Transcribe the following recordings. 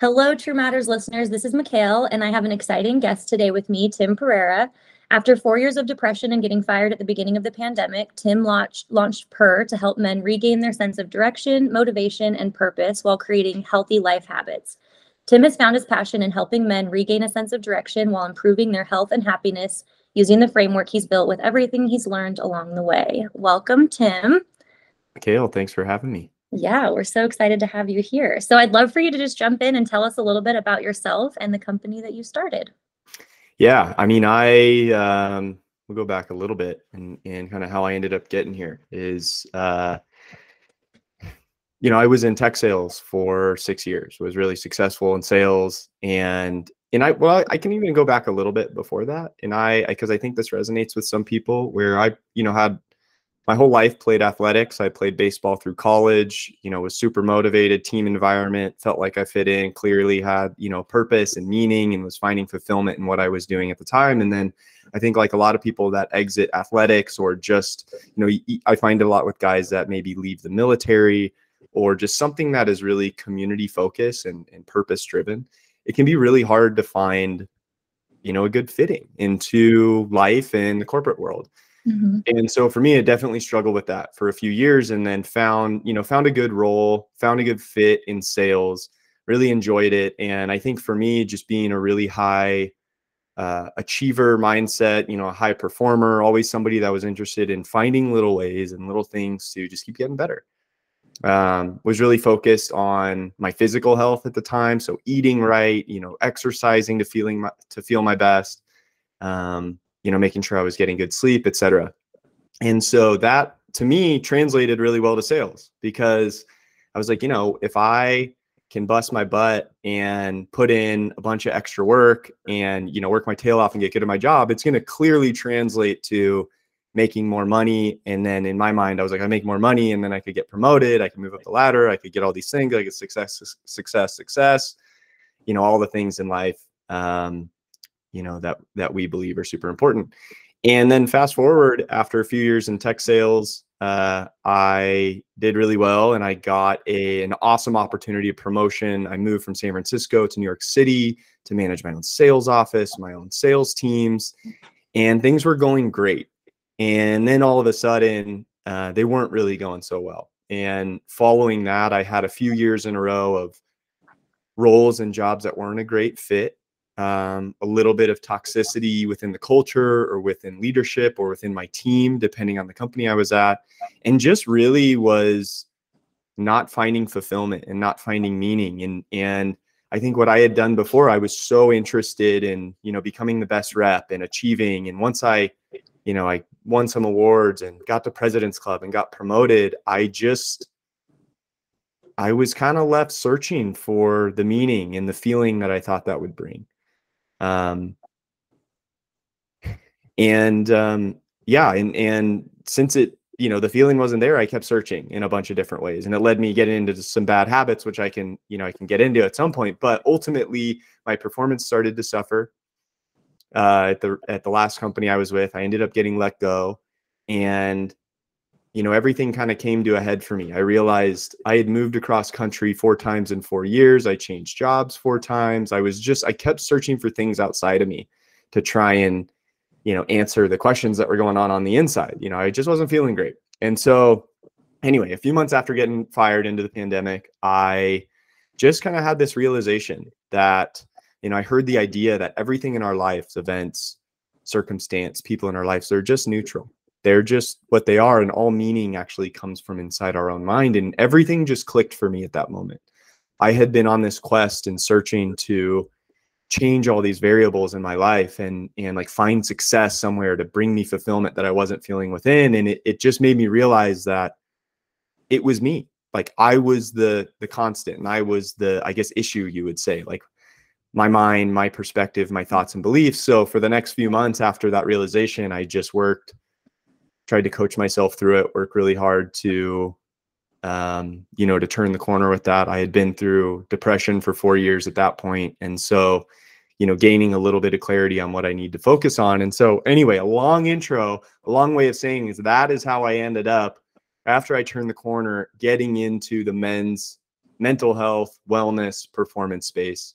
Hello, True Matters listeners. This is Mikhail, and I have an exciting guest today with me, Tim Perreira. After four years of depression and getting fired at the beginning of the pandemic, Tim launched, launched PER to help men regain their sense of direction, motivation, and purpose while creating healthy life habits. Tim has found his passion in helping men regain a sense of direction while improving their health and happiness using the framework he's built with everything he's learned along the way. Welcome, Tim. Mikhail, thanks for having me. Yeah, we're so excited to have you here. So I'd love for you to just jump in and tell us a little bit about yourself and the company that you started. Yeah, I mean, I um, we'll go back a little bit and and kind of how I ended up getting here is, uh, you know, I was in tech sales for six years. Was really successful in sales, and and I well, I can even go back a little bit before that, and I because I think this resonates with some people where I you know had my whole life played athletics. I played baseball through college, you know, was super motivated, team environment, felt like I fit in, clearly had, you know, purpose and meaning and was finding fulfillment in what I was doing at the time. And then I think like a lot of people that exit athletics or just, you know, I find a lot with guys that maybe leave the military or just something that is really community focused and, and purpose driven. It can be really hard to find, you know, a good fitting into life in the corporate world. Mm-hmm. And so for me, I definitely struggled with that for a few years and then found, you know, found a good role, found a good fit in sales, really enjoyed it. And I think for me, just being a really high uh, achiever mindset, you know, a high performer, always somebody that was interested in finding little ways and little things to just keep getting better. Um, was really focused on my physical health at the time. So eating right, you know, exercising to feeling my, to feel my best. Um, you know, making sure I was getting good sleep, etc. And so that to me translated really well to sales because I was like, you know, if I can bust my butt and put in a bunch of extra work and you know work my tail off and get good at my job, it's going to clearly translate to making more money. And then in my mind, I was like, I make more money, and then I could get promoted, I could move up the ladder, I could get all these things, I could success, success, success, you know, all the things in life. Um, you know that that we believe are super important. And then fast forward after a few years in tech sales uh, i did really well and i got a, an awesome opportunity of promotion. I moved from san francisco to new york city to manage my own sales office my own sales teams and things were going great. And then all of a sudden uh, they weren't really going so well. And following that i had a few years in a row of roles and jobs that weren't a great fit um, a little bit of toxicity within the culture or within leadership or within my team, depending on the company I was at, and just really was not finding fulfillment and not finding meaning. And and I think what I had done before, I was so interested in you know becoming the best rep and achieving. And once I, you know, I won some awards and got to President's Club and got promoted, I just I was kind of left searching for the meaning and the feeling that I thought that would bring. Um, and um, yeah, and and since it you know the feeling wasn't there, I kept searching in a bunch of different ways, and it led me getting into some bad habits, which I can you know I can get into at some point. But ultimately, my performance started to suffer. Uh, at the at the last company I was with, I ended up getting let go, and you know, everything kind of came to a head for me. I realized I had moved across country four times in four years. I changed jobs four times. I was just, I kept searching for things outside of me to try and, you know, answer the questions that were going on on the inside. You know, I just wasn't feeling great. And so, anyway, a few months after getting fired into the pandemic, I just kind of had this realization that, you know, I heard the idea that everything in our lives, events, circumstance, people in our lives, they're just neutral they're just what they are and all meaning actually comes from inside our own mind and everything just clicked for me at that moment. I had been on this quest and searching to change all these variables in my life and and like find success somewhere to bring me fulfillment that i wasn't feeling within and it, it just made me realize that it was me. Like i was the the constant and i was the i guess issue you would say like my mind my perspective my thoughts and beliefs. So for the next few months after that realization i just worked tried to coach myself through it, work really hard to, um, you know, to turn the corner with that. I had been through depression for four years at that point, and so, you know, gaining a little bit of clarity on what I need to focus on. And so, anyway, a long intro, a long way of saying is that is how I ended up after I turned the corner, getting into the men's mental health, wellness, performance space.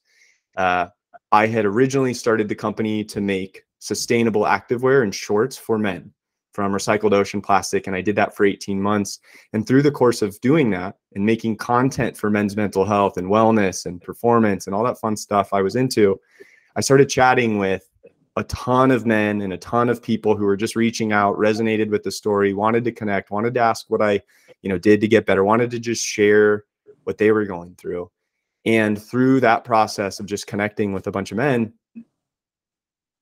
Uh, I had originally started the company to make sustainable activewear and shorts for men from recycled ocean plastic. And I did that for 18 months. And through the course of doing that and making content for men's mental health and wellness and performance and all that fun stuff I was into, I started chatting with a ton of men and a ton of people who were just reaching out, resonated with the story, wanted to connect, wanted to ask what I, you know, did to get better, wanted to just share what they were going through. And through that process of just connecting with a bunch of men,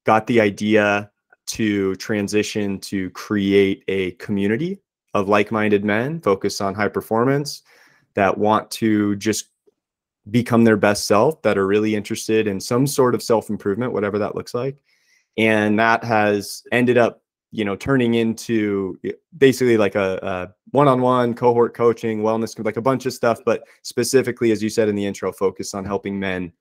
got the idea to transition to create a community of like-minded men focused on high performance that want to just become their best self that are really interested in some sort of self-improvement whatever that looks like. And that has ended up you know turning into basically like a, a, one-on-one cohort coaching wellness like a bunch of stuff but specifically as you said in the intro focused on helping men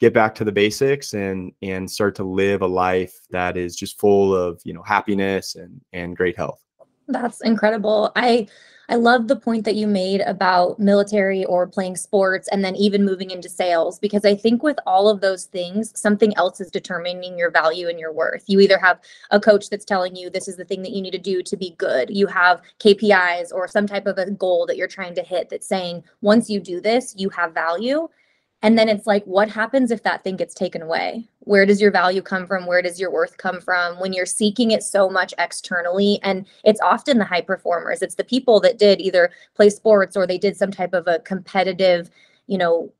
get back to the basics and and start to live a life that is just full of you know happiness and and great health. That's incredible. I i love the point that you made about military or playing sports and then even moving into sales because i think with all of those things something else is determining your value and your worth. You either have a coach that's telling you this is the thing that you need to do to be good. You have kpis or some type of a goal that you're trying to hit that's saying once you do this you have value and then it's like, what happens if that thing gets taken away? Where does your value come from? Where does your worth come from when you're seeking it so much externally? And it's often the high performers, it's the people that did either play sports or they did some type of a competitive, you know,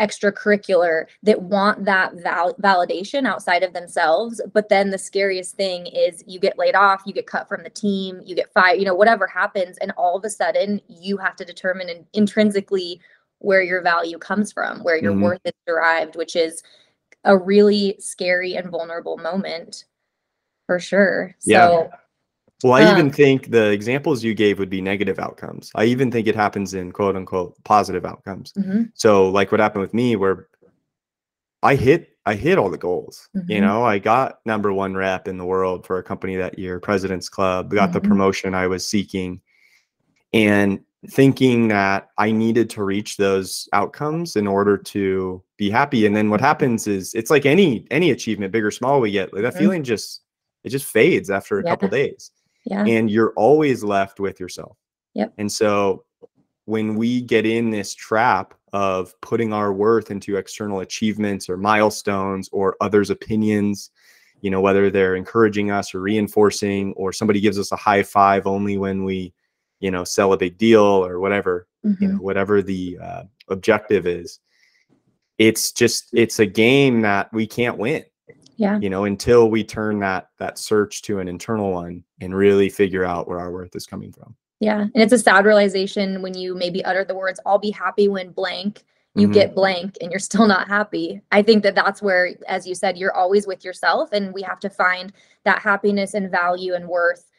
extracurricular that want that val- validation outside of themselves but then the scariest thing is you get laid off you get cut from the team you get fired you know whatever happens and all of a sudden you have to determine in- intrinsically where your value comes from, where your mm-hmm. worth is derived, which is a really scary and vulnerable moment for sure. Yeah. So, well, I um, even think the examples you gave would be negative outcomes. I even think it happens in quote unquote positive outcomes. Mm-hmm. So, like what happened with me, where I hit I hit all the goals. Mm-hmm. You know, I got number one rep in the world for a company that year, President's Club, got the mm-hmm. promotion I was seeking. And thinking that I needed to reach those outcomes in order to be happy. And then what happens is it's like any any achievement, big or small, we get like that mm-hmm. feeling just it just fades after a yeah. couple days. Yeah. And you're always left with yourself. Yep. And so when we get in this trap of putting our worth into external achievements or milestones or others' opinions, you know, whether they're encouraging us or reinforcing, or somebody gives us a high five only when we you know sell a big deal or whatever mm-hmm. you know mm-hmm. whatever the uh, objective is it's just it's a game that we can't win yeah you know until we turn that that search to an internal one and really figure out where our worth is coming from yeah and it's a sad realization when you maybe utter the words i'll be happy when blank you mm-hmm. get blank and you're still not happy i think that that's where as you said you're always with yourself and we have to find that happiness and value and worth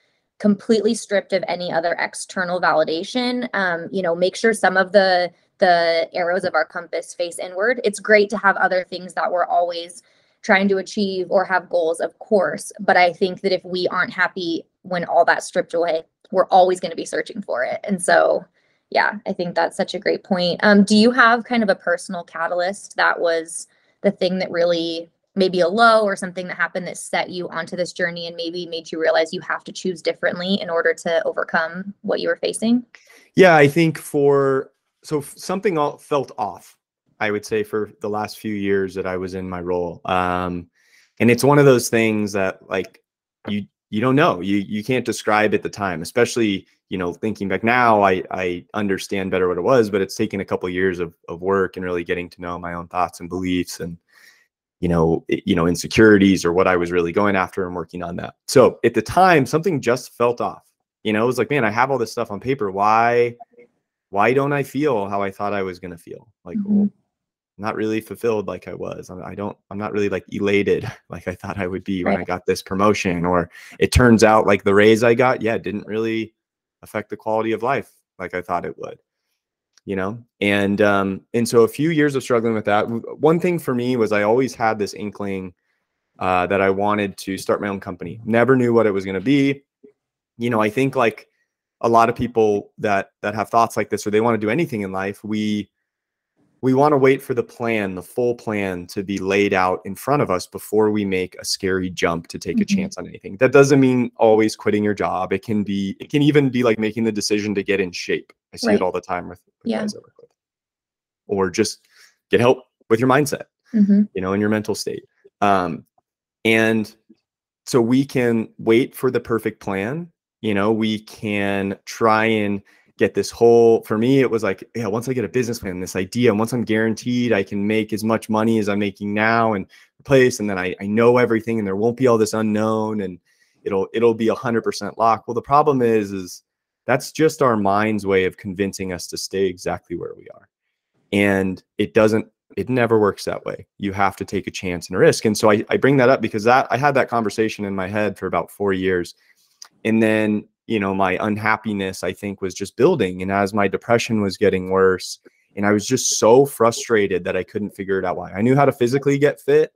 completely stripped of any other external validation. Um, you know, make sure some of the the arrows of our compass face inward. It's great to have other things that we're always trying to achieve or have goals, of course. But I think that if we aren't happy when all that's stripped away, we're always going to be searching for it. And so, yeah, I think that's such a great point. Um, do you have kind of a personal catalyst that was the thing that really maybe a low or something that happened that set you onto this journey and maybe made you realize you have to choose differently in order to overcome what you were facing? Yeah, I think for so something all felt off. I would say for the last few years that I was in my role. Um, and it's one of those things that like you you don't know. You you can't describe at the time, especially, you know, thinking back now, I I understand better what it was, but it's taken a couple years of of work and really getting to know my own thoughts and beliefs and you know, you know, insecurities or what I was really going after and working on that. So at the time, something just felt off. You know, it was like, man, I have all this stuff on paper. Why, why don't I feel how I thought I was going to feel? Like, mm-hmm. well, not really fulfilled like I was. I don't, I'm not really like elated like I thought I would be right. when I got this promotion. Or it turns out like the raise I got, yeah, didn't really affect the quality of life like I thought it would you know and um and so a few years of struggling with that one thing for me was i always had this inkling uh that i wanted to start my own company never knew what it was going to be you know i think like a lot of people that that have thoughts like this or they want to do anything in life we we want to wait for the plan, the full plan to be laid out in front of us before we make a scary jump to take Mhm. a chance on anything. That doesn't mean always quitting your job. It can be, it can even be like making the decision to get in shape. I see Right. it all the time with, with Yeah. guys I work with. Or just get help with your mindset Mhm. you know, in your mental state. Um, and so we can wait for the perfect plan. You know, we can try and get this whole, for me, it was like, yeah, once I get a business plan, this idea, and once I'm guaranteed I can make as much money as I'm making now and place and then I, I know everything and there won't be all this unknown and it'll, it'll be a hundred percent lock. Well, the problem is, is that's just our mind's way of convincing us to stay exactly where we are. And it doesn't it never works that way. You have to take a chance and a risk. And so I, I bring that up because that I had that conversation in my head for about four years. And then, you know, my unhappiness, I think, was just building. And as my depression was getting worse, and I was just so frustrated that I couldn't figure it out why. I knew how to physically get fit,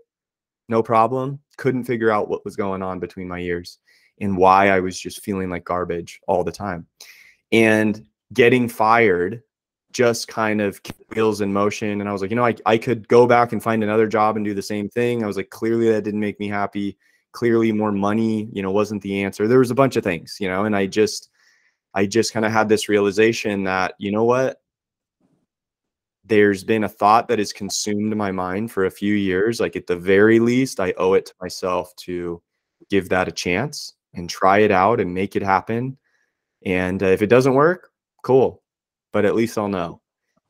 no problem. Couldn't figure out what was going on between my ears and why I was just feeling like garbage all the time. And getting fired just kind of wheels in motion. And I was like, you know, I, I could go back and find another job and do the same thing. I was like, clearly that didn't make me happy. Clearly more money, you know, wasn't the answer. There was a bunch of things, you know, and I just, I just kind of had this realization that, you know what? There's been a thought that has consumed my mind for a few years. Like at the very least, I owe it to myself to give that a chance and try it out and make it happen. And uh, if it doesn't work, cool but at least I'll know.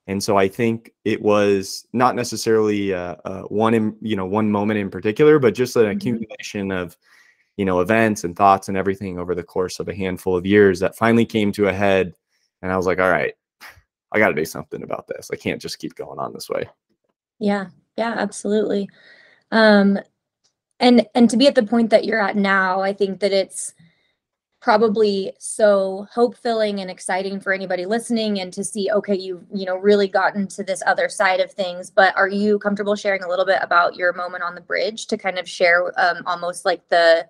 And so I think it was not necessarily uh, uh, one, in, you know, one moment in particular, but just an Mhm. accumulation of, you know, events and thoughts and everything over the course of a handful of years that finally came to a head. And I was like, all right, I got to do something about this. I can't just keep going on this way. Yeah, yeah, absolutely. Um, and and to be at the point that you're at now, I think that it's probably so hope filling and exciting for anybody listening and to see okay you've you know really gotten to this other side of things but are you comfortable sharing a little bit about your moment on the bridge to kind of share um, almost like the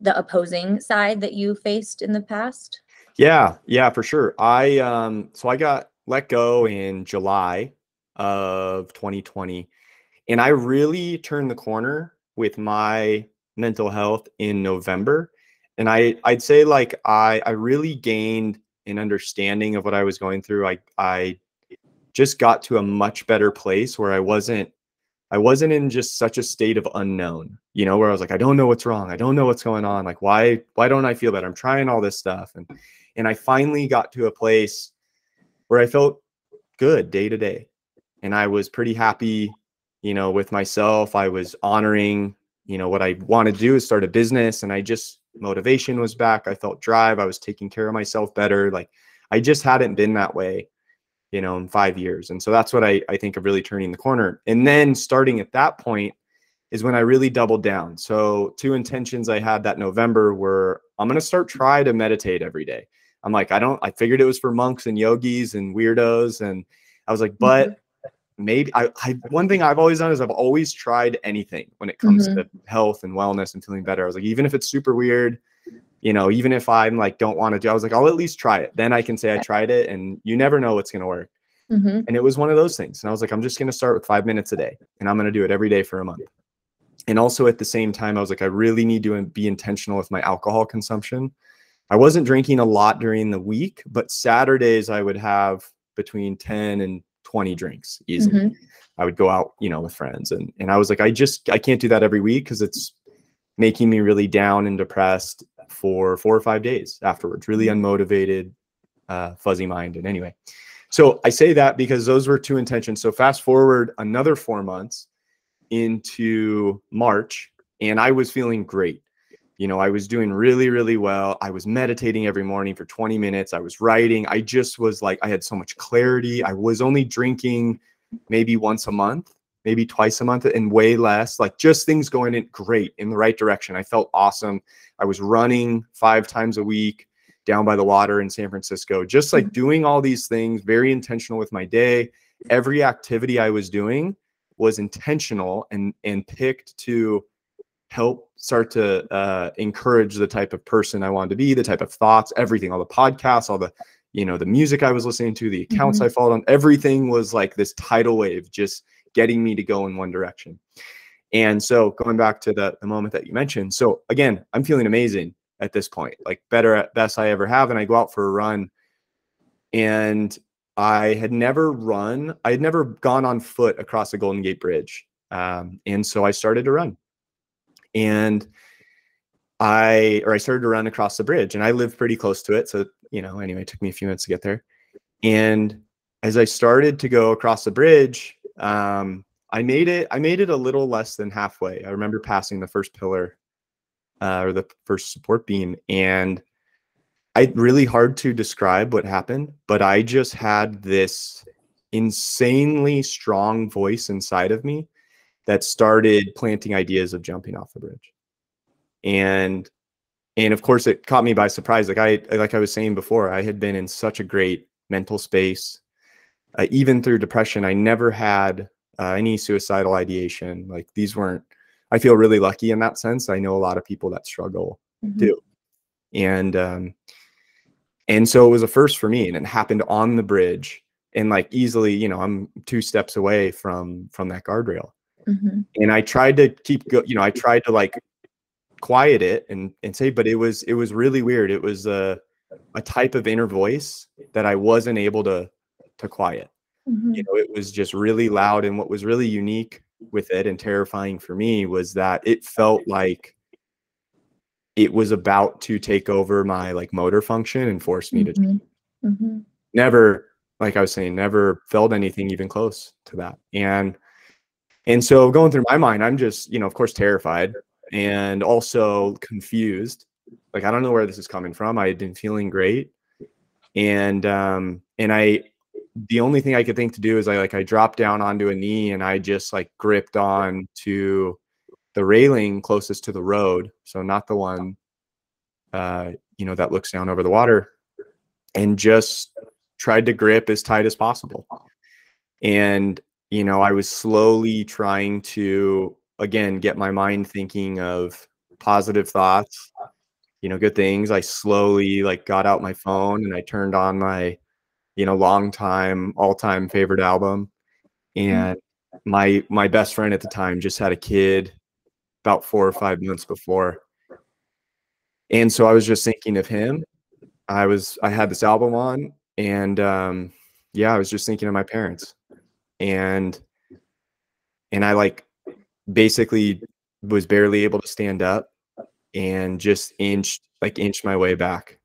the opposing side that you faced in the past Yeah, yeah, for sure. I um so I got let go in July of 2020 and I really turned the corner with my mental health in November. And I I'd say like I I really gained an understanding of what I was going through. I I just got to a much better place where I wasn't I wasn't in just such a state of unknown, you know, where I was like, I don't know what's wrong. I don't know what's going on. Like, why, why don't I feel better? I'm trying all this stuff. And, and I finally got to a place where I felt good day to day. And I was pretty happy, you know, with myself. I was honoring, you know, what I wanted to do is start a business. And I just, motivation was back. I felt drive. I was taking care of myself better. Like, I just hadn't been that way you know, in five years. And so that's what I, I think of really turning the corner. And then starting at that point is when I really doubled down. So two intentions I had that November were I'm going to start try to meditate every day. I'm like, I don't, I figured it was for monks and yogis and weirdos. And I was like, but mm-hmm. Maybe I, I, one thing I've always done is I've always tried anything when it comes Mhm. to health and wellness and feeling better. I was like, even if it's super weird, you know, even if I'm like, don't want to do, I was like, I'll at least try it. Then I can say I tried it and you never know what's going to work. Mhm. And it was one of those things. And I was like, I'm just going to start with five minutes a day and I'm going to do it every day for a month. And also at the same time, I was like, I really need to be intentional with my alcohol consumption. I wasn't drinking a lot during the week, but Saturdays I would have between 10 and 20 drinks easily. Mhm. I would go out, you know, with friends. And and I was like, I just I can't do that every week because it's making me really down and depressed for four or five days afterwards, really unmotivated, uh, fuzzy minded. Anyway. So I say that because those were two intentions. So fast forward another four months into March, and I was feeling great. You know, I was doing really, really well. I was meditating every morning for 20 minutes. I was writing. I just was like, I had so much clarity. I was only drinking maybe once a month, maybe twice a month, and way less. Like just things going in great in the right direction. I felt awesome. I was running five times a week down by the water in San Francisco, just like mm-hmm. doing all these things, very intentional with my day. Every activity I was doing was intentional and and picked to help start to uh, encourage the type of person I wanted to be, the type of thoughts, everything, all the podcasts, all the you know, the music I was listening to, the accounts I followed on, everything was like this tidal wave just getting me to go in one direction. And so going back to the, the moment that you mentioned, so again, I'm feeling amazing at this point, like better at best I ever have. And I go out for a run and I had never run, I had never gone on foot across the Golden Gate Bridge. Um, and so I started to run. And I, or I started to run across the bridge and I live pretty close to it. So, you know, anyway, it took me a few minutes to get there. And as I started to go across the bridge, um, I made it, I made it a little less than halfway. I remember passing the first pillar uh, or the first support beam and I really hard to describe what happened, but I just had this insanely strong voice inside of me that started planting ideas of jumping off the bridge. And and of course it caught me by surprise. Like I like I was saying before, I had been in such a great mental space. Uh, even through depression, I never had uh, any suicidal ideation. Like these weren't. I feel really lucky in that sense. I know a lot of people that struggle Mhm. too, and um, and so it was a first for me, and it happened on the bridge, and like easily, you know, I'm two steps away from from that guardrail, Mhm. and I tried to keep go, you know, I tried to like quiet it and and say, but it was it was really weird. It was a a type of inner voice that I wasn't able to to quiet Mhm. you know it was just really loud and what was really unique with it and terrifying for me was that it felt like it was about to take over my like motor function and force me to Mhm. Mhm. never like i was saying never felt anything even close to that and and so going through my mind i'm just you know of course terrified and also confused. Like i don't know where this is coming from. I had been feeling great. And um and i the only thing i could think to do is i like i dropped down onto a knee and i just like gripped on to the railing closest to the road. So not the one uh you know that looks down over the water. And just tried to grip as tight as possible. And you know i was slowly trying to again get my mind thinking of positive thoughts you know good things. I slowly like got out my phone and i turned on my you know long time all time favorite album and my my best friend at the time just had a kid about 4 or 5 months before. And so i was just thinking of him. I was i had this album on and um yeah i was just thinking of my parents and and i like basically was barely able to stand up and just inch like inch my way back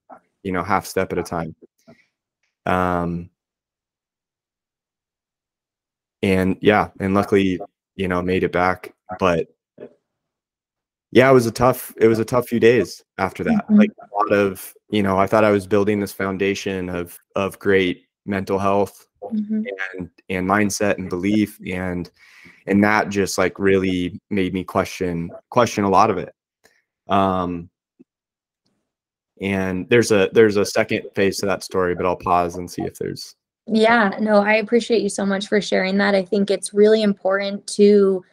you know half step at a time um and yeah and luckily you know made it back but yeah it was a tough it was a tough few days after that Mhm. like a lot of you know i thought i was building this foundation of of great mental health Mhm. and and mindset and belief and and that just like really made me question question a lot of it um and there's a there's a second phase to that story but i'll pause and see if there's Yeah, no, I appreciate you so much for sharing that. I think it's really important to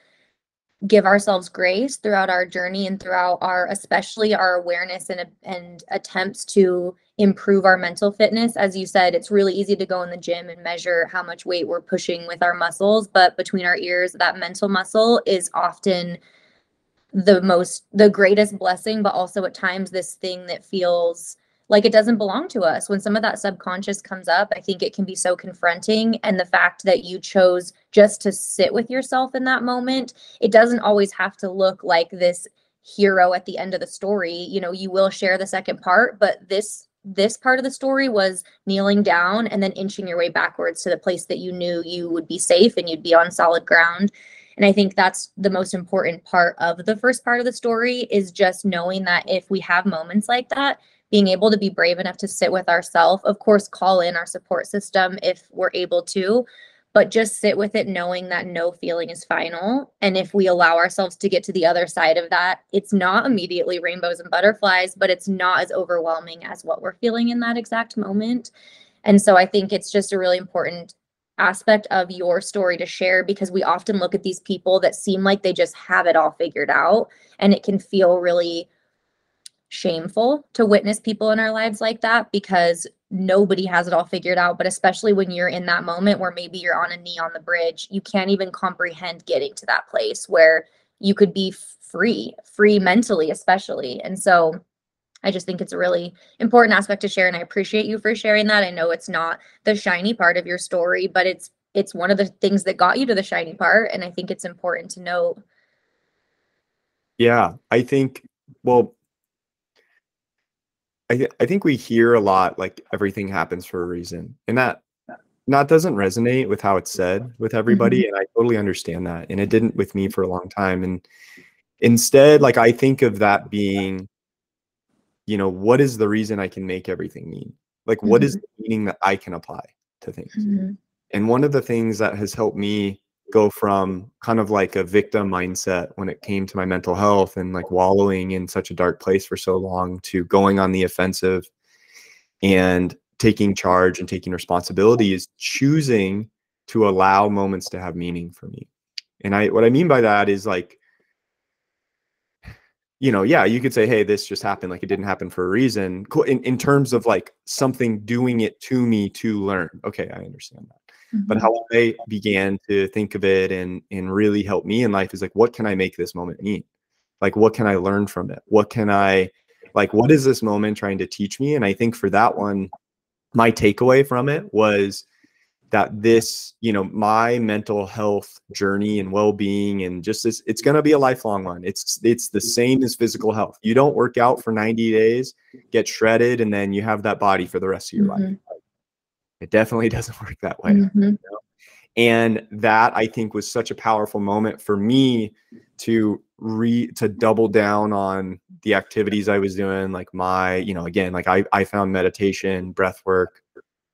give ourselves grace throughout our journey and throughout our especially our awareness and and attempts to improve our mental fitness. As you said, it's really easy to go in the gym and measure how much weight we're pushing with our muscles, but between our ears, that mental muscle is often the most the greatest blessing, but also at times this thing that feels like it doesn't belong to us. When some of that subconscious comes up, I think it can be so confronting. And the fact that you chose just to sit with yourself in that moment, it doesn't always have to look like this hero at the end of the story. You know, you will share the second part, but this this part of the story was kneeling down and then inching your way backwards to the place that you knew you would be safe and you'd be on solid ground. And I think that's the most important part of the first part of the story is just knowing that if we have moments like that, being able to be brave enough to sit with ourselves, of course, call in our support system if we're able to, but just sit with it knowing that no feeling is final. And if we allow ourselves to get to the other side of that, it's not immediately rainbows and butterflies, but it's not as overwhelming as what we're feeling in that exact moment. And so I think it's just a really important aspect of your story to share because we often look at these people that seem like they just have it all figured out and it can feel really shameful to witness people in our lives like that because nobody has it all figured out. But especially when you're in that moment where maybe you're on a knee on the bridge you can't even comprehend getting to that place where you could be free free mentally especially. And so i just think it's a really important aspect to share and i appreciate you for sharing that. I know it's not the shiny part of your story but it's it's one of the things that got you to the shiny part and i think it's important to know yeah i think well I, th- I think we hear a lot like everything happens for a reason and that not doesn't resonate with how it's said with mm-hmm. everybody and i totally understand that and it didn't with me mm-hmm. for a long time and instead like i think of that being you know what is the reason i can make everything mean? Like what is mm-hmm. the meaning that i can apply to things? Mhm. and one of the things that has helped me go from kind of like a victim mindset when it came to my mental health and like wallowing in such a dark place for so long to going on the offensive and taking charge and taking responsibility is choosing to allow moments to have meaning for me. And I what I mean by that is like you know, yeah, you could say, hey, this just happened. Like it didn't happen for a reason. In, in terms of like something doing it to me to learn. Okay, I understand that but Mhm. how I began to think of it and and really help me in life is like what can I make this moment mean? Like what can I learn from it? What can I like what is this moment trying to teach me? And I think for that one my takeaway from it was that this, you know, my mental health journey and well-being and just this it's going to be a lifelong one. It's it's the same as physical health. You don't work out for 90 days, get shredded and then you have that body for the rest of your life. It definitely doesn't work that way. Mhm. and that i think was such a powerful moment for me to re to double down on the activities i was doing like my you know again like i i found meditation breath work.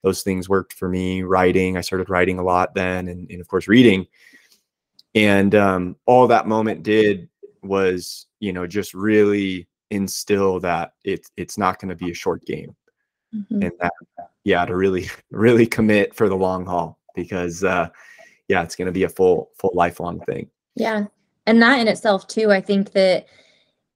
Those things worked for me. Writing i started writing a lot then and, and of course reading. And um all that moment did was you know just really instill that it's it's not going to be a short game. Mhm. and that yeah to really really commit for the long haul because uh yeah it's going to be a full full lifelong thing Yeah. And that in itself too, I think that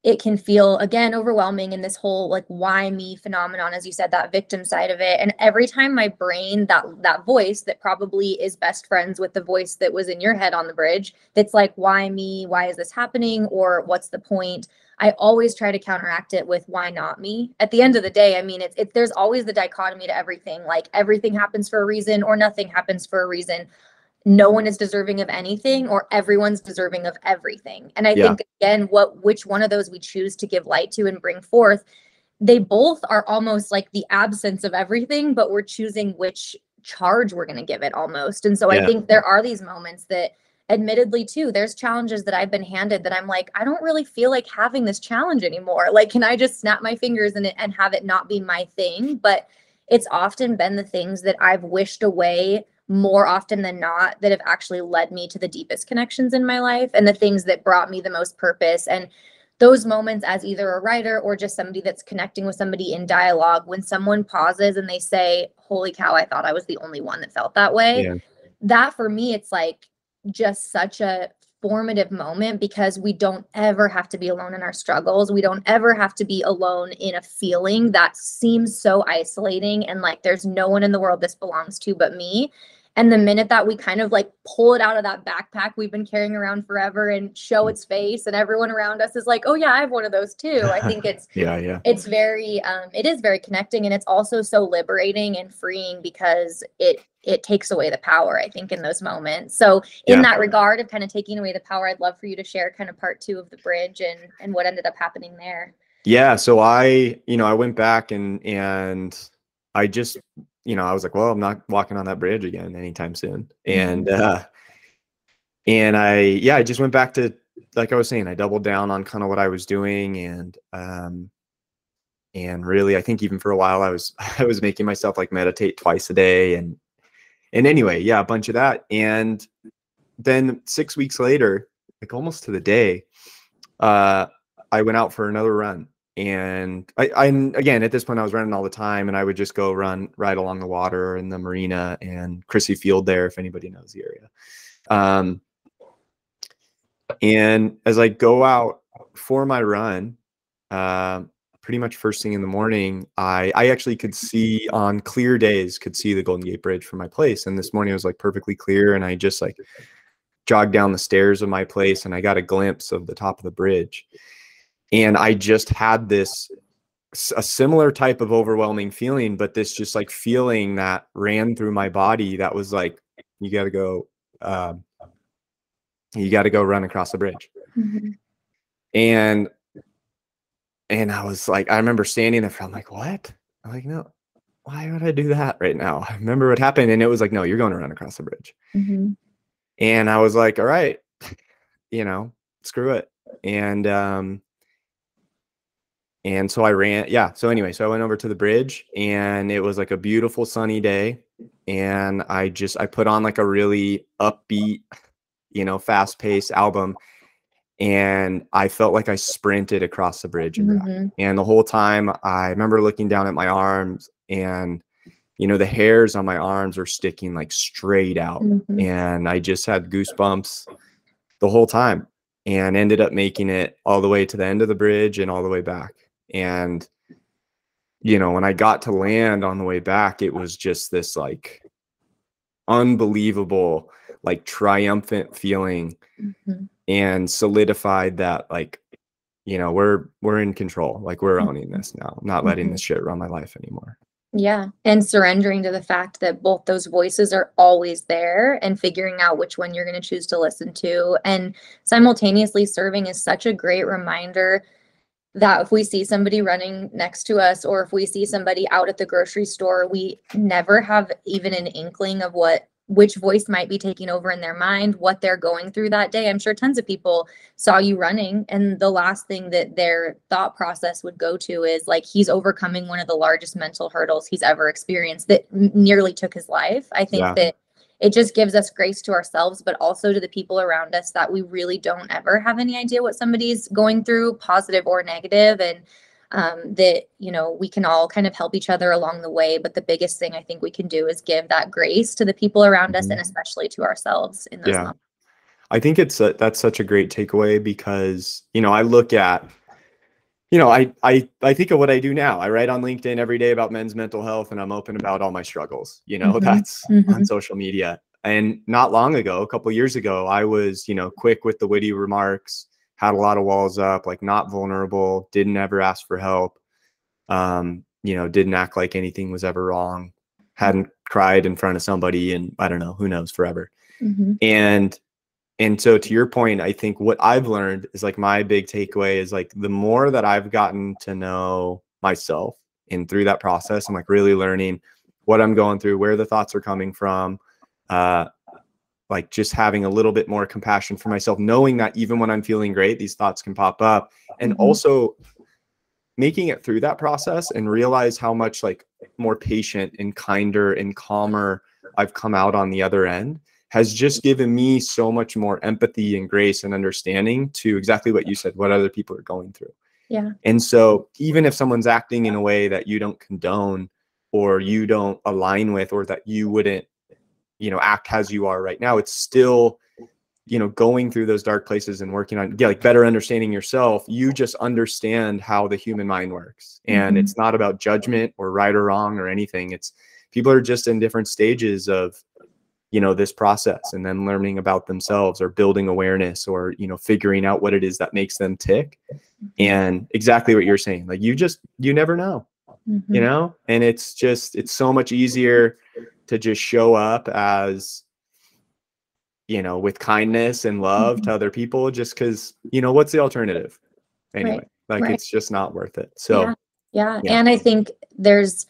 it can feel again overwhelming in this whole like why me phenomenon as you said that victim side of it. And every time my brain that that voice that probably is best friends with the voice that was in your head on the bridge that's like why me? Why is this happening? Or what's the point? I always try to counteract it with why not me? At the end of the day i mean it's it, there's always the dichotomy to everything. Like everything happens for a reason or nothing happens for a reason no one is deserving of anything or everyone's deserving of everything. And i Yeah. think again what which one of those we choose to give light to and bring forth they both are almost like the absence of everything but we're choosing which charge we're going to give it almost. And so i think there are these moments that admittedly too there's challenges that i've been handed that i'm like i don't really feel like having this challenge anymore. Like can i just snap my fingers and, it- and have it not be my thing? But it's often been the things that i've wished away more often than not that have actually led me to the deepest connections in my life and the things that brought me the most purpose. And those moments as either a writer or just somebody that's connecting with somebody in dialogue when someone pauses and they say holy cow i thought i was the only one that felt that way. Yeah. that for me it's like just such a formative moment because we don't ever have to be alone in our struggles. We don't ever have to be alone in a feeling that seems so isolating and like there's no one in the world this belongs to but me and the minute that we kind of like pull it out of that backpack we've been carrying around forever and show its face and everyone around us is like oh yeah i have one of those too. I think it's yeah yeah. it's very um it is very connecting and it's also so liberating and freeing because it it takes away the power i think in those moments. So in Yeah. that regard of kind of taking away the power i'd love for you to share kind of part two of the bridge and and what ended up happening there. Yeah so i you know i went back and and i just you know i was like well i'm not walking on that bridge again anytime soon. And uh and i yeah i just went back to like i was saying i doubled down on kind of what i was doing and um and really i think even for a while i was i was making myself like meditate twice a day and and anyway yeah a bunch of that. And then six weeks later like almost to the day uh i went out for another run and I, I again at this point I was running all the time, and I would just go run right along the water in the marina and Crissy Field there, if anybody knows the area. Um, and as I go out for my run, um, pretty much first thing in the morning, I I actually could see on clear days could see the Golden Gate Bridge from my place. And this morning it was like perfectly clear, and I just like jogged down the stairs of my place, and I got a glimpse of the top of the bridge. And I just had this a similar type of overwhelming feeling, but this just like feeling that ran through my body that was like, you got to go, um, you got to go run across the bridge. Mm-hmm. And and I was like, I remember standing there, I'm like, what? I'm like, no, why would I do that right now? I remember what happened. And it was like, no, you're going to run across the bridge. Mm-hmm. And I was like, all right, you know, screw it. And, um, and so I ran, yeah. So anyway, so I went over to the bridge and it was like a beautiful sunny day. And I just, I put on like a really upbeat, you know, fast paced album and I felt like I sprinted across the bridge and mm-hmm. And the whole time I remember looking down at my arms and you know the hairs on my arms were sticking like straight out mm-hmm. and I just had goosebumps the whole time and ended up making it all the way to the end of the bridge and all the way back. And you know, when I got to land on the way back, it was just this like unbelievable, like triumphant feeling. Mm-hmm and solidified that like you know we're we're in control like we're owning mm-hmm. this now not letting mm-hmm. this shit run my life anymore yeah and surrendering to the fact that both those voices are always there and figuring out which one you're going to choose to listen to and simultaneously serving is such a great reminder that if we see somebody running next to us or if we see somebody out at the grocery store we never have even an inkling of what which voice might be taking over in their mind, what they're going through that day. I'm sure tons of people saw you running, and the last thing that their thought process would go to is like, he's overcoming one of the largest mental hurdles he's ever experienced that nearly took his life. I think yeah. that it just gives us grace to ourselves, but also to the people around us that we really don't ever have any idea what somebody's going through, positive or negative, and um, that you know we can all kind of help each other along the way but the biggest thing i think we can do is give that grace to the people around us mm-hmm. and especially to ourselves in those yeah. moments i think it's a, that's such a great takeaway because you know i look at you know I, I i think of what i do now i write on linkedin every day about men's mental health and i'm open about all my struggles you know mm-hmm. that's mm-hmm. on social media and not long ago a couple years ago i was you know quick with the witty remarks had a lot of walls up, like not vulnerable, didn't ever ask for help. Um, you know, didn't act like anything was ever wrong, hadn't cried in front of somebody and I don't know, who knows, forever. Mm-hmm. And and so to your point, I think what I've learned is like my big takeaway is like the more that I've gotten to know myself and through that process, I'm like really learning what I'm going through, where the thoughts are coming from, uh, like just having a little bit more compassion for myself, knowing that even when I'm feeling great, these thoughts can pop up. And mm-hmm. also making it through that process and realize how much like more patient and kinder and calmer I've come out on the other end has just given me so much more empathy and grace and understanding to exactly what you said, what other people are going through. Yeah. And so even if someone's acting in a way that you don't condone or you don't align with or that you wouldn't you know act as you are right now it's still you know going through those dark places and working on yeah, like better understanding yourself you just understand how the human mind works and mm-hmm. it's not about judgment or right or wrong or anything it's people are just in different stages of you know this process and then learning about themselves or building awareness or you know figuring out what it is that makes them tick and exactly what you're saying like you just you never know mm-hmm. you know and it's just it's so much easier to just show up as you know with kindness and love mm-hmm. to other people just because you know what's the alternative anyway right. like right. it's just not worth it so yeah. yeah. yeah and i think there's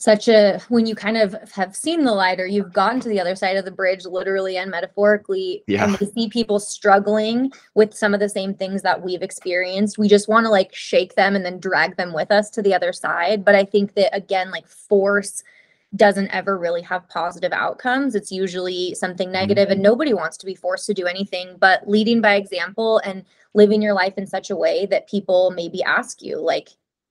such a when you kind of have seen the light or you've gotten to the other side of the bridge literally and metaphorically yeah. and we see people struggling with some of the same things that we've experienced we just want to like shake them and then drag them with us to the other side but i think that again like force doesn't ever really have positive outcomes. It's usually something negative, and mm-hmm. nobody wants to be forced to do anything. But leading by example and living your life in such a way that people maybe ask you, like,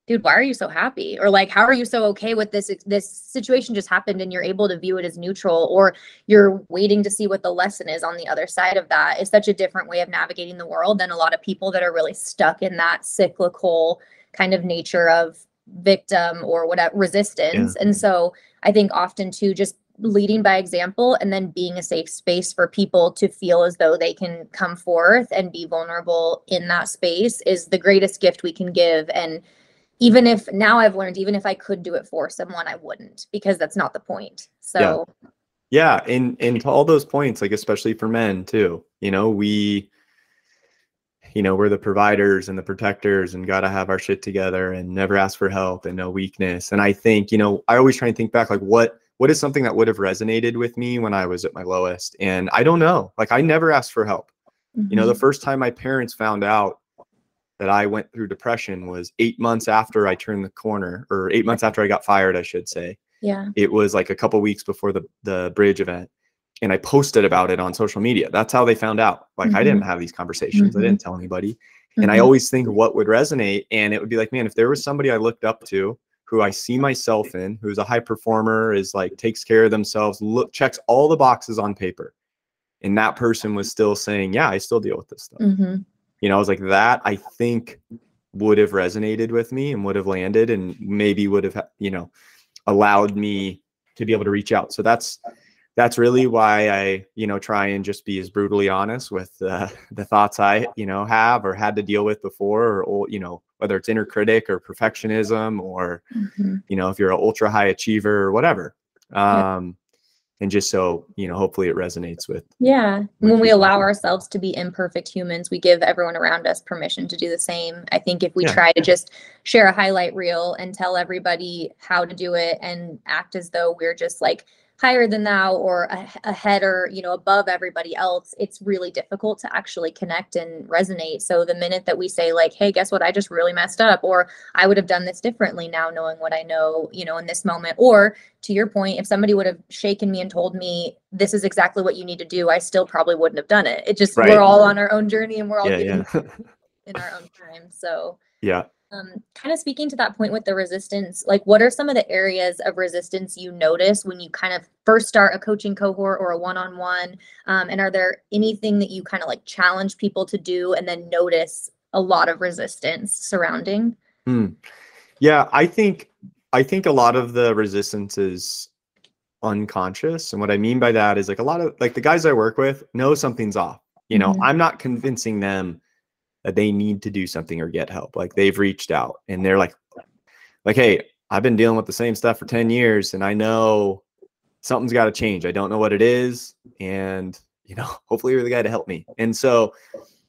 dude, why are you so happy? Or like, how are you so okay with this? This situation just happened and you're able to view it as neutral, or you're waiting to see what the lesson is on the other side of that. Is such a different way of navigating the world than a lot of people that are really stuck in that cyclical kind of nature of victim or whatever resistance. And so I think often too, just leading by example and then being a safe space for people to feel as though they can come forth and be vulnerable in that space is the greatest gift we can give. And even if now I've learned, even if I could do it for someone, I wouldn't because that's not the point. So Yeah, and and to all those points, like especially for men too. You know, we you know, we're the providers and the protectors and got to have our shit together and never ask for help and no weakness. And I think, you know, I always try and think back like what what is something that would have resonated with me when I was at my lowest? And I don't know. Like I never asked for help. You know, the Mhm. first time my parents found out that I went through depression was 8 months after I turned the corner or 8 months after I got fired, I should say yeah. it was like a couple weeks before the the bridge event and i posted about it on social media that's how they found out like i didn't have these conversations i Mhm. didn't tell anybody and i Mhm. always think what would resonate and it would be like man if there was somebody i looked up to who i see myself in who's a high performer is like takes care of themselves look checks all the boxes on paper and that person was still saying yeah i still deal with this stuff. You know i was like that i think would have resonated with me and would have landed and maybe would have you know allowed me to be able to reach out so that's that's really why i you know try and just be as brutally honest with uh, the thoughts i you know have or had to deal with before or, you know whether it's inner critic or perfectionism or Mhm. you know if you're an ultra high achiever or whatever Yeah. And just so you know hopefully it resonates with Yeah. with When we people. allow ourselves to be imperfect humans, we give everyone around us permission to do the same. I think if we Yeah. try to just share a highlight reel and tell everybody how to do it and act as though we're just like higher than thou or a- ahead or you know above everybody else it's really difficult to actually connect and resonate. So the minute that we say like hey guess what? I just really messed up or i would have done this differently now knowing what i know you know in this moment or to your point if somebody would have shaken me and told me this is exactly what you need to do i still probably wouldn't have done it. It just Right. we're all on our own journey and we're all yeah getting yeah. in our own time so yeah um, kind of speaking to that point with the resistance, like what are some of the areas of resistance you notice when you kind of first start a coaching cohort or a one-on-one? Um, and are there anything that you kind of like challenge people to do and then notice a lot of resistance surrounding? Hmm. Yeah, I think I think a lot of the resistance is unconscious. And what I mean by that is like a lot of like the guys I work with know something's off. You know, Mhm. I'm not convincing them that they need to do something or get help. Like they've reached out and they're like like hey, I've been dealing with the same stuff for 10 years and I know something's got to change. I don't know what it is and you know, hopefully you're the guy to help me. And so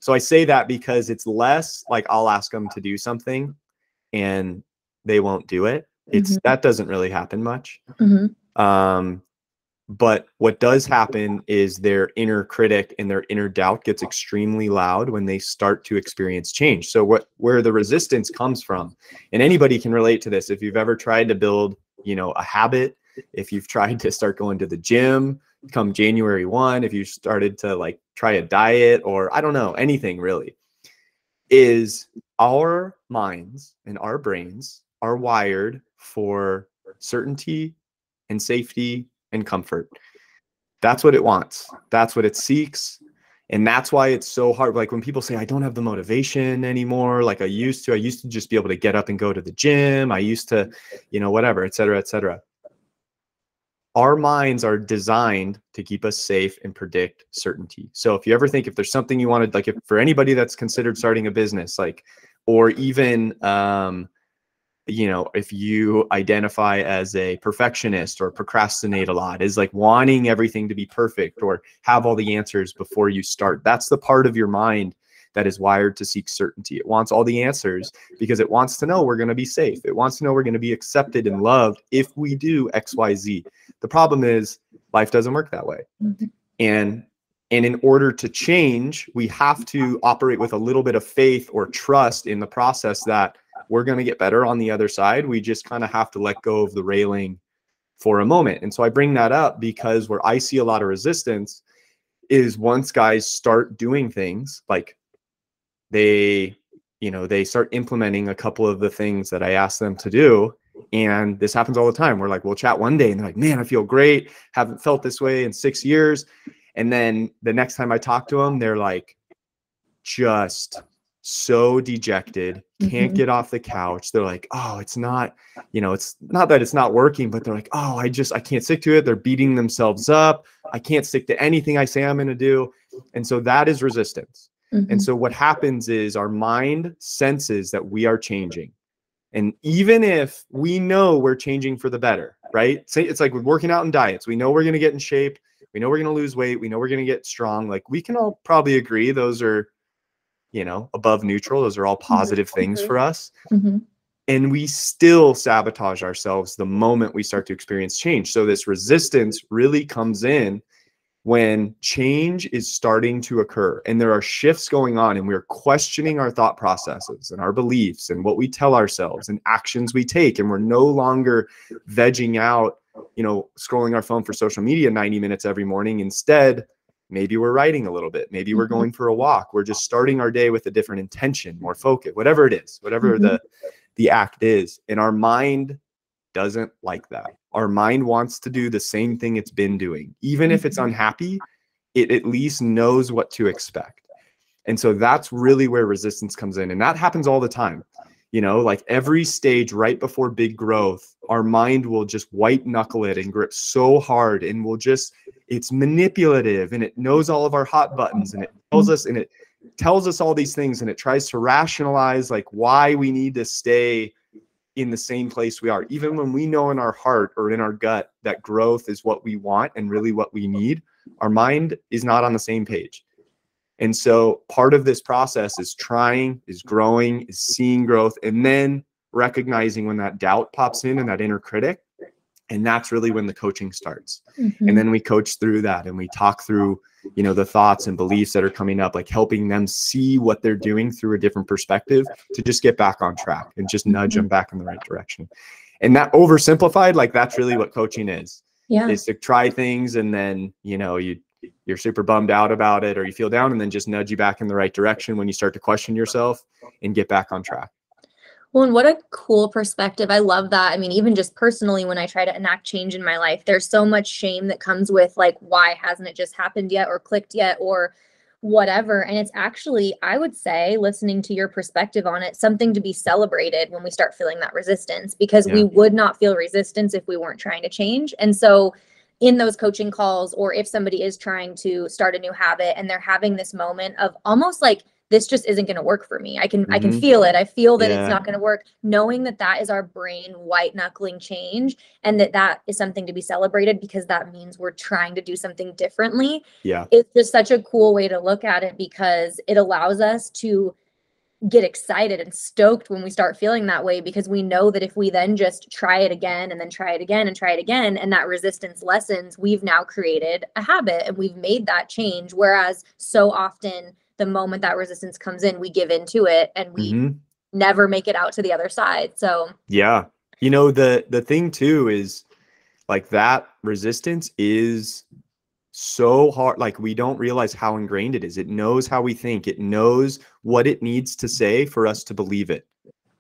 so I say that because it's less like I'll ask them to do something and they won't do it. It's Mhm. that doesn't really happen much. Mhm. Um, but what does happen is their inner critic and their inner doubt gets extremely loud when they start to experience change. So what where the resistance comes from, and anybody can relate to this. If you've ever tried to build, you know, a habit, if you've tried to start going to the gym come January 1, if you started to like try a diet or I don't know, anything really, is our minds and our brains are wired for certainty and safety and comfort. That's what it wants. That's what it seeks. And that's why it's so hard. Like when people say, I don't have the motivation anymore, like I used to, I used to just be able to get up and go to the gym. I used to, you know, whatever, et cetera, et cetera. Our minds are designed to keep us safe and predict certainty. So if you ever think if there's something you wanted, like if for anybody that's considered starting a business, like, or even, um, you know, if you identify as a perfectionist or procrastinate a lot, is like wanting everything to be perfect or have all the answers before you start. That's the part of your mind that is wired to seek certainty. It wants all the answers because it wants to know we're going to be safe. It wants to know we're going to be accepted and loved if we do XYZ. The problem is life doesn't work that way. Mhm. And and in order to change, we have to operate with a little bit of faith or trust in the process that we're going to get better on the other side. We just kind of have to let go of the railing for a moment. And so I bring that up because where I see a lot of resistance is once guys start doing things like they, you know, they start implementing a couple of the things that I ask them to do. And this happens all the time. We're like, we'll chat one day and they're like, man, I feel great. Haven't felt this way in six years. And then the next time I talk to them, they're like, just so dejected, can't Mhm. get off the couch. They're like, oh, it's not, you know, it's not that it's not working, but they're like, oh, I just, I can't stick to it. They're beating themselves up. I can't stick to anything I say I'm going to do. And so that is resistance. Mhm. And so what happens is our mind senses that we are changing. And even if we know we're changing for the better, right? It's like working out and diets. We know we're going to get in shape. We know we're going to lose weight. We know we're going to get strong. Like we can all probably agree those are, you know, above neutral. Those are all positive things Mhm. for us. Mhm. And we still sabotage ourselves the moment we start to experience change. So this resistance really comes in when change is starting to occur and there are shifts going on and we're questioning our thought processes and our beliefs and what we tell ourselves and actions we take and we're no longer vegging out you know scrolling our phone for social media 90 minutes every morning instead maybe we're writing a little bit maybe we're Mhm. going for a walk we're just starting our day with a different intention more focus whatever it is whatever Mhm. the the act is and our mind doesn't like that. Our mind wants to do the same thing it's been doing. Even if it's Mhm. unhappy, it at least knows what to expect. And so that's really where resistance comes in. And that happens all the time. You know, like every stage right before big growth, our mind will just white knuckle it and grip so hard and will just, it's manipulative and it knows all of our hot buttons and it tells us and it tells us all these things and it tries to rationalize like why we need to stay in the same place we are, even when we know in our heart or in our gut that growth is what we want and really what we need, our mind is not on the same page. And so part of this process is trying, is growing, is seeing growth, and then recognizing when that doubt pops in and that inner critic. And that's really when the coaching starts. Mhm. And then we coach through that and we talk through, you know, the thoughts and beliefs that are coming up, like helping them see what they're doing through a different perspective to just get back on track and just nudge them back in the right direction. And that oversimplified, like that's really what coaching is, yeah. is to try things and then, you know, you you're super bummed out about it or you feel down and then just nudge you back in the right direction when you start to question yourself and get back on track. Well, and what a cool perspective. I love that. I mean, even just personally, when I try to enact change in my life, there's so much shame that comes with like, why hasn't it just happened yet or clicked yet or whatever. And it's actually, I would say, listening to your perspective on it, something to be celebrated when we start feeling that resistance because we would not feel resistance if we weren't trying to change. And so, in those coaching calls, or if somebody is trying to start a new habit and they're having this moment of almost like, this just isn't going to work for me. I can I can Mhm. feel it. I feel that Yeah. it's not going to work. Knowing that that is our brain white knuckling change and that that is something to be celebrated because that means we're trying to do something differently. Yeah. It's just such a cool way to look at it because it allows us to get excited and stoked when we start feeling that way because we know that if we then just try it again and then try it again and try it again and that resistance lessens, we've now created a habit and we've made that change. Whereas so often the moment that resistance comes in, we give into it and we Mhm. never make it out to the other side. So Yeah. You know, the the thing too is like that resistance is so hard like we don't realize how ingrained it is. It knows how we think. It knows what it needs to say for us to believe it.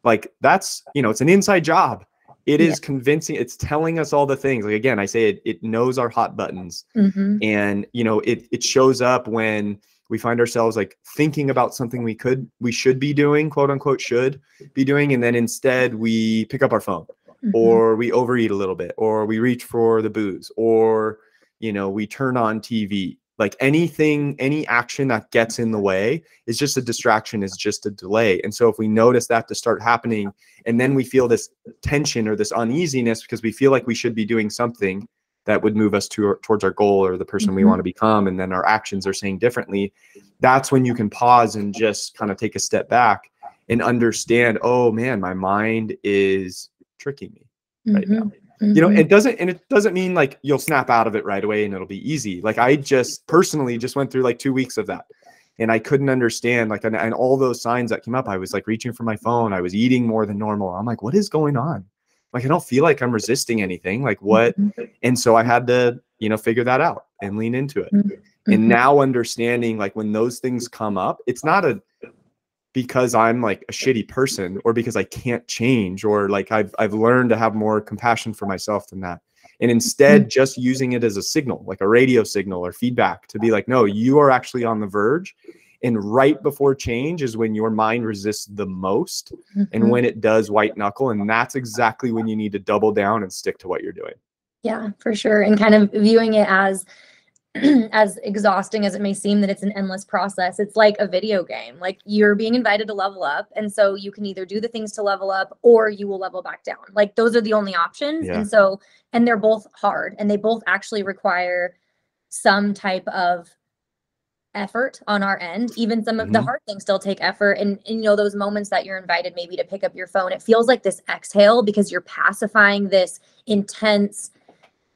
Like that's, you know, it's an inside job. It Yeah. is convincing. It's telling us all the things. Like again, I say it it knows our hot buttons mhm, and you know it it shows up when we find ourselves like thinking about something we could we should be doing quote unquote should be doing and then instead we pick up our phone mhm, or we overeat a little bit or we reach for the booze or you know we turn on tv like anything any action that gets in the way is just a distraction is just a delay. And so if we notice that to start happening and then we feel this tension or this uneasiness because we feel like we should be doing something that would move us to towards our goal or the person we Mhm. want to become and then our actions are saying differently that's when you can pause and just kind of take a step back and understand oh man my mind is tricking me right now mhm, you know mhm. it doesn't and it doesn't mean like you'll snap out of it right away and it'll be easy. Like i just personally just went through like two weeks of that and i couldn't understand like and, and all those signs that came up. I was like reaching for my phone. I was eating more than normal. I'm like what is going on? Like i don't feel like i'm resisting anything. Like what Mhm, and so i had to you know figure that out and lean into it. Mhm, and now understanding like when those things come up it's not a because i'm like a shitty person or because i can't change or like i've i've learned to have more compassion for myself than that and instead just using it as a signal like a radio signal or feedback to be like no you are actually on the verge And right before change is when your mind resists the most and Mhm. when it does white knuckle. And that's exactly when you need to double down and stick to what you're doing. Yeah, for sure. And kind of viewing it as as exhausting as it may seem that it's an endless process. It's like a video game. Like you're being invited to level up and so you can either do the things to level up or you will level back down. Like those are the only options. Yeah. And so and they're both hard and they both actually require some type of effort on our end even some of the Mhm. hard things still take effort and, and you know those moments that you're invited maybe to pick up your phone it feels like this exhale because you're pacifying this intense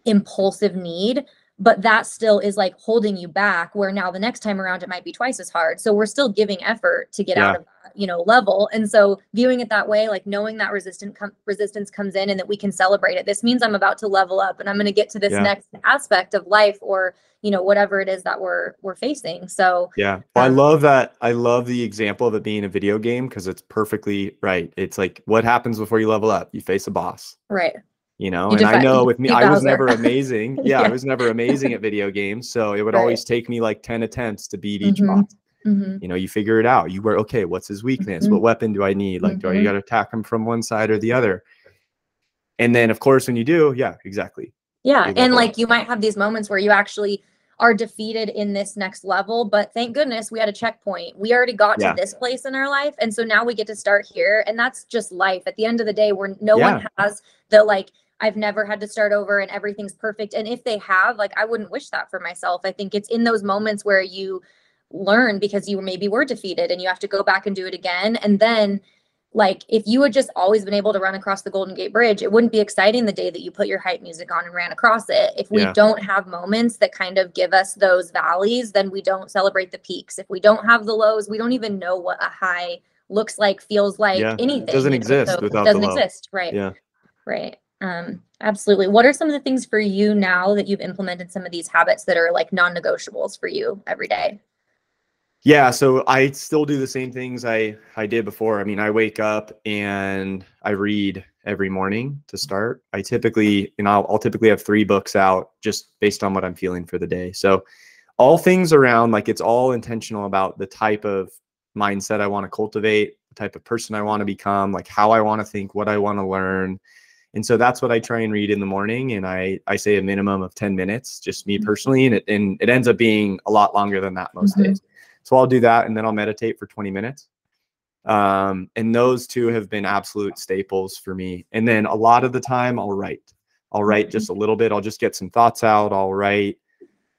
impulsive need but that still is like holding you back where now the next time around it might be twice as hard so we're still giving effort to get out of that you know level and so viewing it that way like knowing that resistant com- resistance comes in and that we can celebrate it this means i'm about to level up and i'm going to get to this Yeah. next aspect of life or you know whatever it is that we're we're facing so Yeah. Well, I Um, love that. I love the example of it being a video game because it's perfectly right. It's like what happens before you level up? You face a boss. right you know You and i know with me i was never amazing yeah, Yeah. i was never amazing at video games so it would Right. always take me like 10 attempts to beat each Mhm. boss hmm you know you figure it out you were okay what's his weakness Mhm. what weapon do i need like do i Mhm. got to attack him from one side or the other and then of course when you do yeah exactly Yeah, and like you might have these moments where you actually are defeated in this next level, but thank goodness we had a checkpoint. We already got Yeah. to this place in our life, and so now we get to start here, and that's just life. At the end of the day, where no one has the like I've never had to start over and everything's perfect. And if they have, like I wouldn't wish that for myself. I think it's in those moments where you learn because you maybe were defeated and you have to go back and do it again. And then like if you had just always been able to run across the Golden Gate Bridge, it wouldn't be exciting the day that you put your hype music on and ran across it. If we Yeah. don't have moments that kind of give us those valleys, then we don't celebrate the peaks. If we don't have the lows, we don't even know what a high looks like, feels like, Yeah. anything. doesn't you know? exist So it without the doesn't low. exist, right? yeah Right. Um, absolutely. What are some of the things for you now that you've implemented some of these habits that are like non-negotiables for you every day? Yeah, so I still do the same things I I did before. I mean, I wake up and I read every morning to start. I typically, you know, I'll, I'll typically have three books out just based on what I'm feeling for the day. So all things around like it's all intentional about the type of mindset I want to cultivate, the type of person I want to become, like how I want to think, what I want to learn. And so that's what I try and read in the morning. And I I say a minimum of 10 minutes, just me Mhm. personally. And it and it ends up being a lot longer than that most Mhm. days. So I'll do that and then I'll meditate for 20 minutes. Um, and those two have been absolute staples for me. And then a lot of the time I'll write. I'll write just a little bit. I'll just get some thoughts out. I'll write,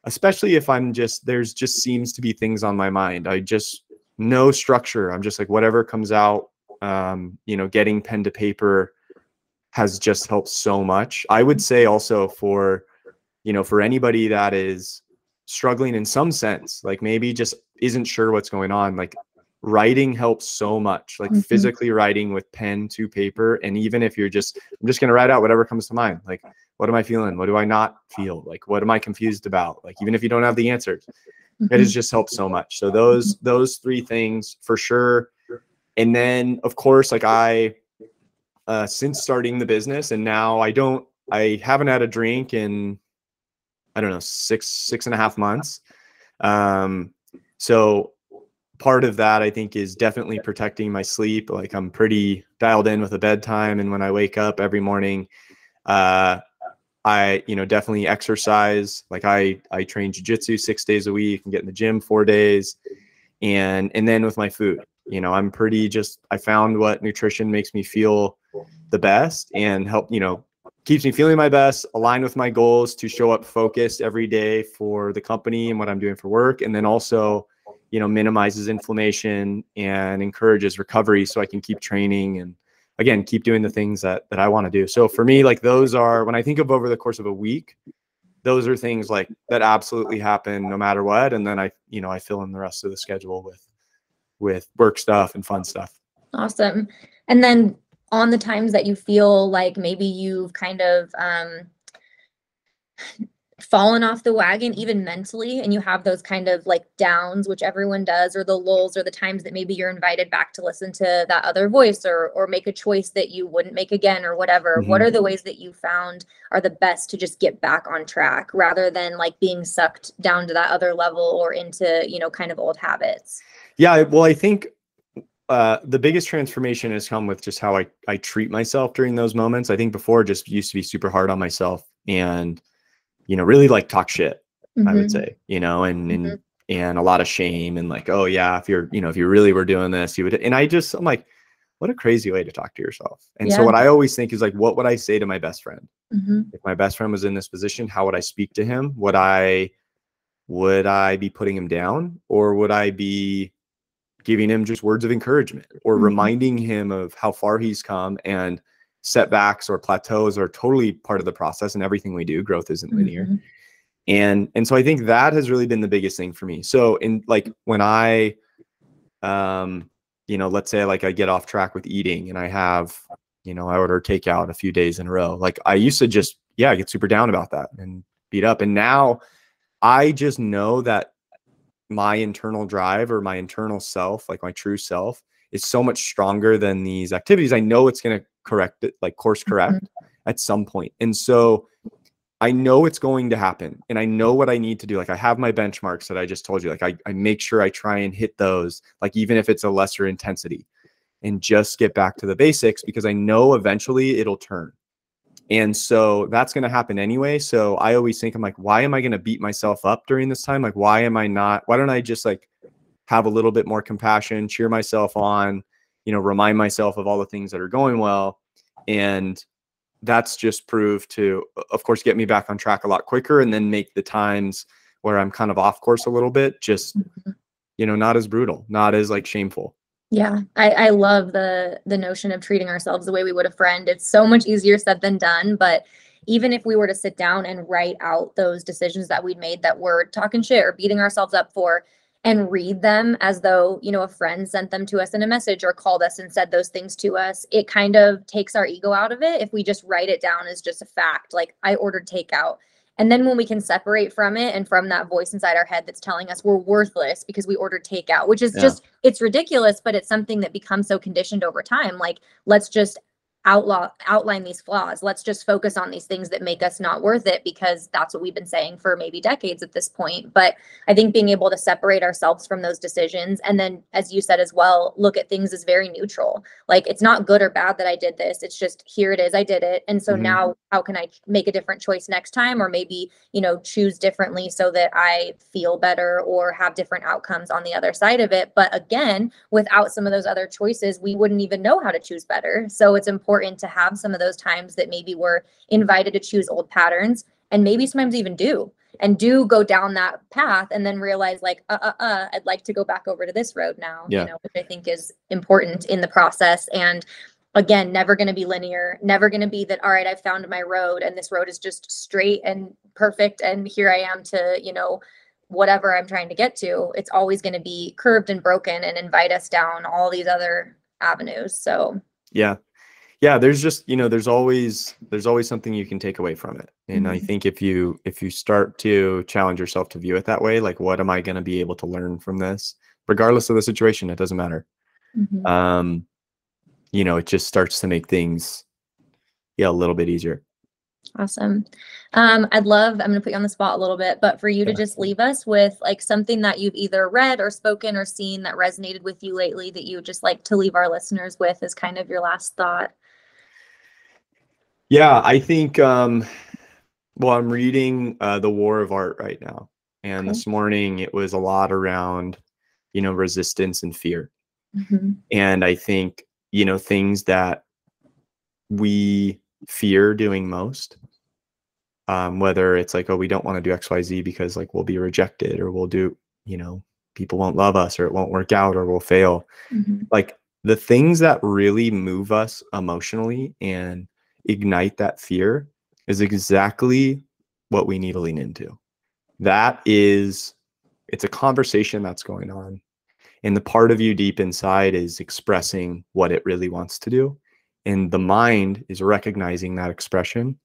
especially if I'm just, there's just seems to be things on my mind. I just, no structure. I'm just like, whatever comes out, um, you know, getting pen to paper has just helped so much. I would say also for, you know, for anybody that is struggling in some sense, like maybe just isn't sure what's going on, like writing helps so much. Like Mhm. physically writing with pen to paper. And even if you're just, I'm just gonna write out whatever comes to mind. Like, what am I feeling? What do I not feel? Like, what am I confused about? Like, even if you don't have the answers, it Mhm. has just helped so much. So those those three things for sure. And then of course, like I uh since starting the business and now I don't I haven't had a drink in I don't know, six, six and a half months. Um so part of that I think is definitely protecting my sleep. Like I'm pretty dialed in with a bedtime and when I wake up every morning, uh I, you know, definitely exercise. Like I, I train jujitsu six days a week and get in the gym four days, and and then with my food, you know, I'm pretty just. I found what nutrition makes me feel the best and help, you know, keeps me feeling my best, aligned with my goals to show up focused every day for the company and what I'm doing for work, and then also, you know, minimizes inflammation and encourages recovery so I can keep training and again keep doing the things that that I want to do. So for me, like those are when I think of over the course of a week, those are things like that absolutely happen no matter what. And then I, you know, I fill in the rest of the schedule with with work stuff and fun stuff. Awesome. And then on the times that you feel like maybe you've kind of um fallen off the wagon even mentally and you have those kind of like downs which everyone does or the lulls or the times that maybe you're invited back to listen to that other voice or or make a choice that you wouldn't make again or whatever what Mhm. are the ways that you found are the best to just get back on track rather than like being sucked down to that other level or into you know kind of old habits Yeah, well, I think uh, the biggest transformation has come with just how I, I treat myself during those moments. I think before just used to be super hard on myself and, you know, really like talk shit, I Mhm. would say, you know, and, and, Mhm. and a lot of shame and like, oh yeah, if you're, you know, if you really were doing this, you would, and I just, I'm like, what a crazy way to talk to yourself. And so what I always think is like, what would I say to my best friend? Mhm. if my best friend was in this position how would i speak to him would i would i be putting him down or would i be giving him just words of encouragement or Mhm. reminding him of how far he's come and setbacks or plateaus are totally part of the process and everything we do growth isn't linear Mhm. and and so i think that has really been the biggest thing for me so in like when i um you know let's say like i get off track with eating and i have you know i order takeout a few days in a row like i used to just yeah get super down about that and beat up and now i just know that my internal drive or my internal self like my true self is so much stronger than these activities i know it's going to correct it like course mm-hmm. correct at some point and so I know it's going to happen and I know what I need to do. Like I have my benchmarks that I just told you. Like I, I make sure I try and hit those, like even if it's a lesser intensity and just get back to the basics because I know eventually it'll turn. And so that's going to happen anyway. So I always think I'm like, why am I going to beat myself up during this time? Like, why am I not? Why don't I just like have a little bit more compassion, cheer myself on, you know, remind myself of all the things that are going well. And that's just proved to of course get me back on track a lot quicker and then make the times where i'm kind of off course a little bit just Mhm. you know not as brutal not as like shameful Yeah, I, I love the the notion of treating ourselves the way we would a friend. It's so much easier said than done. But even if we were to sit down and write out those decisions that we'd made that we're talking shit or beating ourselves up for and read them as though, you know, a friend sent them to us in a message or called us and said those things to us, it kind of takes our ego out of it if we just write it down as just a fact. Like I ordered takeout. And then when we can separate from it and from that voice inside our head that's telling us we're worthless because we ordered takeout, which is Yeah. just it's ridiculous, but it's something that becomes so conditioned over time. Like, let's just outlaw outline these flaws. Let's just focus on these things that make us not worth it because that's what we've been saying for maybe decades at this point. But I think being able to separate ourselves from those decisions and then as you said as well, look at things as very neutral. Like it's not good or bad that I did this. It's just here it is, I did it. And so Mhm. now how can I make a different choice next time or maybe, you know, choose differently so that I feel better or have different outcomes on the other side of it. But again, without some of those other choices, we wouldn't even know how to choose better. So it's important to have some of those times that maybe we're invited to choose old patterns and maybe sometimes even do and do go down that path and then realize like uh uh uh I'd like to go back over to this road now, Yeah. you know, which I think is important in the process. And again never going to be linear never going to be that all right i've found my road and this road is just straight and perfect and here i am to you know whatever i'm trying to get to. It's always going to be curved and broken and invite us down all these other avenues. So yeah yeah there's just you know there's always there's always something you can take away from it and i Mhm. think if you if you start to challenge yourself to view it that way like what am i going to be able to learn from this regardless of the situation it doesn't matter mhm. um you know it just starts to make things yeah a little bit easier Awesome. Um, I'd love, I'm going to put you on the spot a little bit, but for you to just leave us with like something that you've either read or spoken or seen that resonated with you lately that you would just like to leave our listeners with as kind of your last thought. Yeah, I think um well, I'm reading uh The War of Art right now. And Okay. this morning it was a lot around, you know, resistance and fear. Mhm. And I think, you know, things that we fear doing most, um, whether it's like, oh, we don't want to do XYZ because like we'll be rejected or we'll do, you know, people won't love us or it won't work out or we'll fail Mhm. like the things that really move us emotionally and ignite that fear is exactly what we need to lean into. That is, it's a conversation that's going on. And the part of you deep inside is expressing what it really wants to do. And the mind is recognizing that expression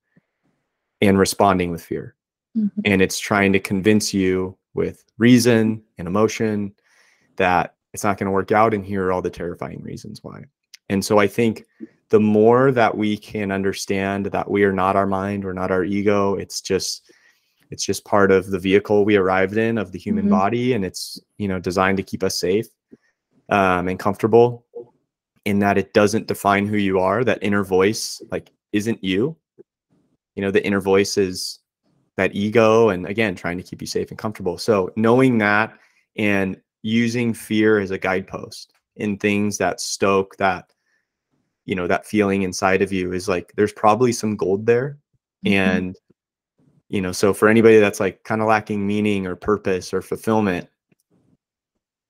and responding with fear. Mhm. and it's trying to convince you with reason and emotion that it's not going to work out and here are all the terrifying reasons why and so i think the more that we can understand that we are not our mind we're not our ego it's just it's just part of the vehicle we arrived in of the human Mhm. body and it's you know designed to keep us safe um, and comfortable in that it doesn't define who you are that inner voice like isn't you you know the inner voice is that ego and again trying to keep you safe and comfortable so knowing that and using fear as a guidepost in things that stoke that you know that feeling inside of you is like there's probably some gold there Mhm. and you know so for anybody that's like kind of lacking meaning or purpose or fulfillment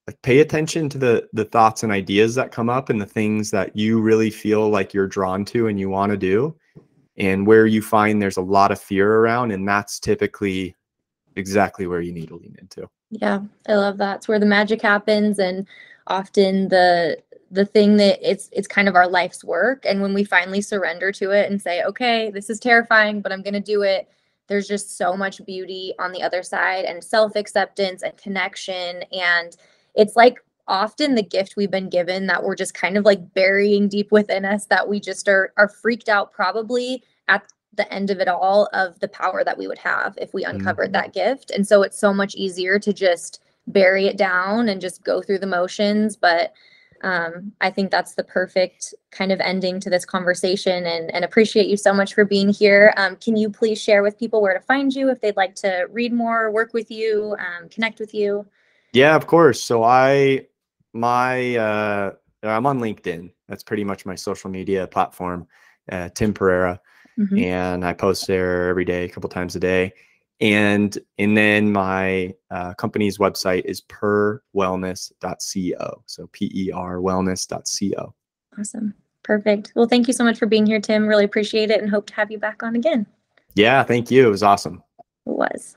like pay attention to the the thoughts and ideas that come up and the things that you really feel like you're drawn to and you want to do and where you find there's a lot of fear around and that's typically exactly where you need to lean into Yeah, I love that. It's where the magic happens and often the the thing that it's it's kind of our life's work and when we finally surrender to it and say, "Okay, this is terrifying, but I'm going to do it." There's just so much beauty on the other side and self-acceptance and connection and it's like often the gift we've been given that we're just kind of like burying deep within us that we just are are freaked out probably at the end of it all of the power that we would have if we mm-hmm. uncovered that gift. And so it's so much easier to just bury it down and just go through the motions. But um, I think that's the perfect kind of ending to this conversation and, and appreciate you so much for being here. Um, can you please share with people where to find you if they'd like to read more, work with you, um, connect with you? yeah of course so i my uh i'm on linkedin that's pretty much my social media platform uh, tim Perreira Mhm. and I post there every day, a couple times a day. And and then my uh, company's website is perwellness.co. So P E R wellness.co. Awesome. Perfect. Well, thank you so much for being here, Tim. Really appreciate it and hope to have you back on again. Yeah, thank you. It was awesome. It was.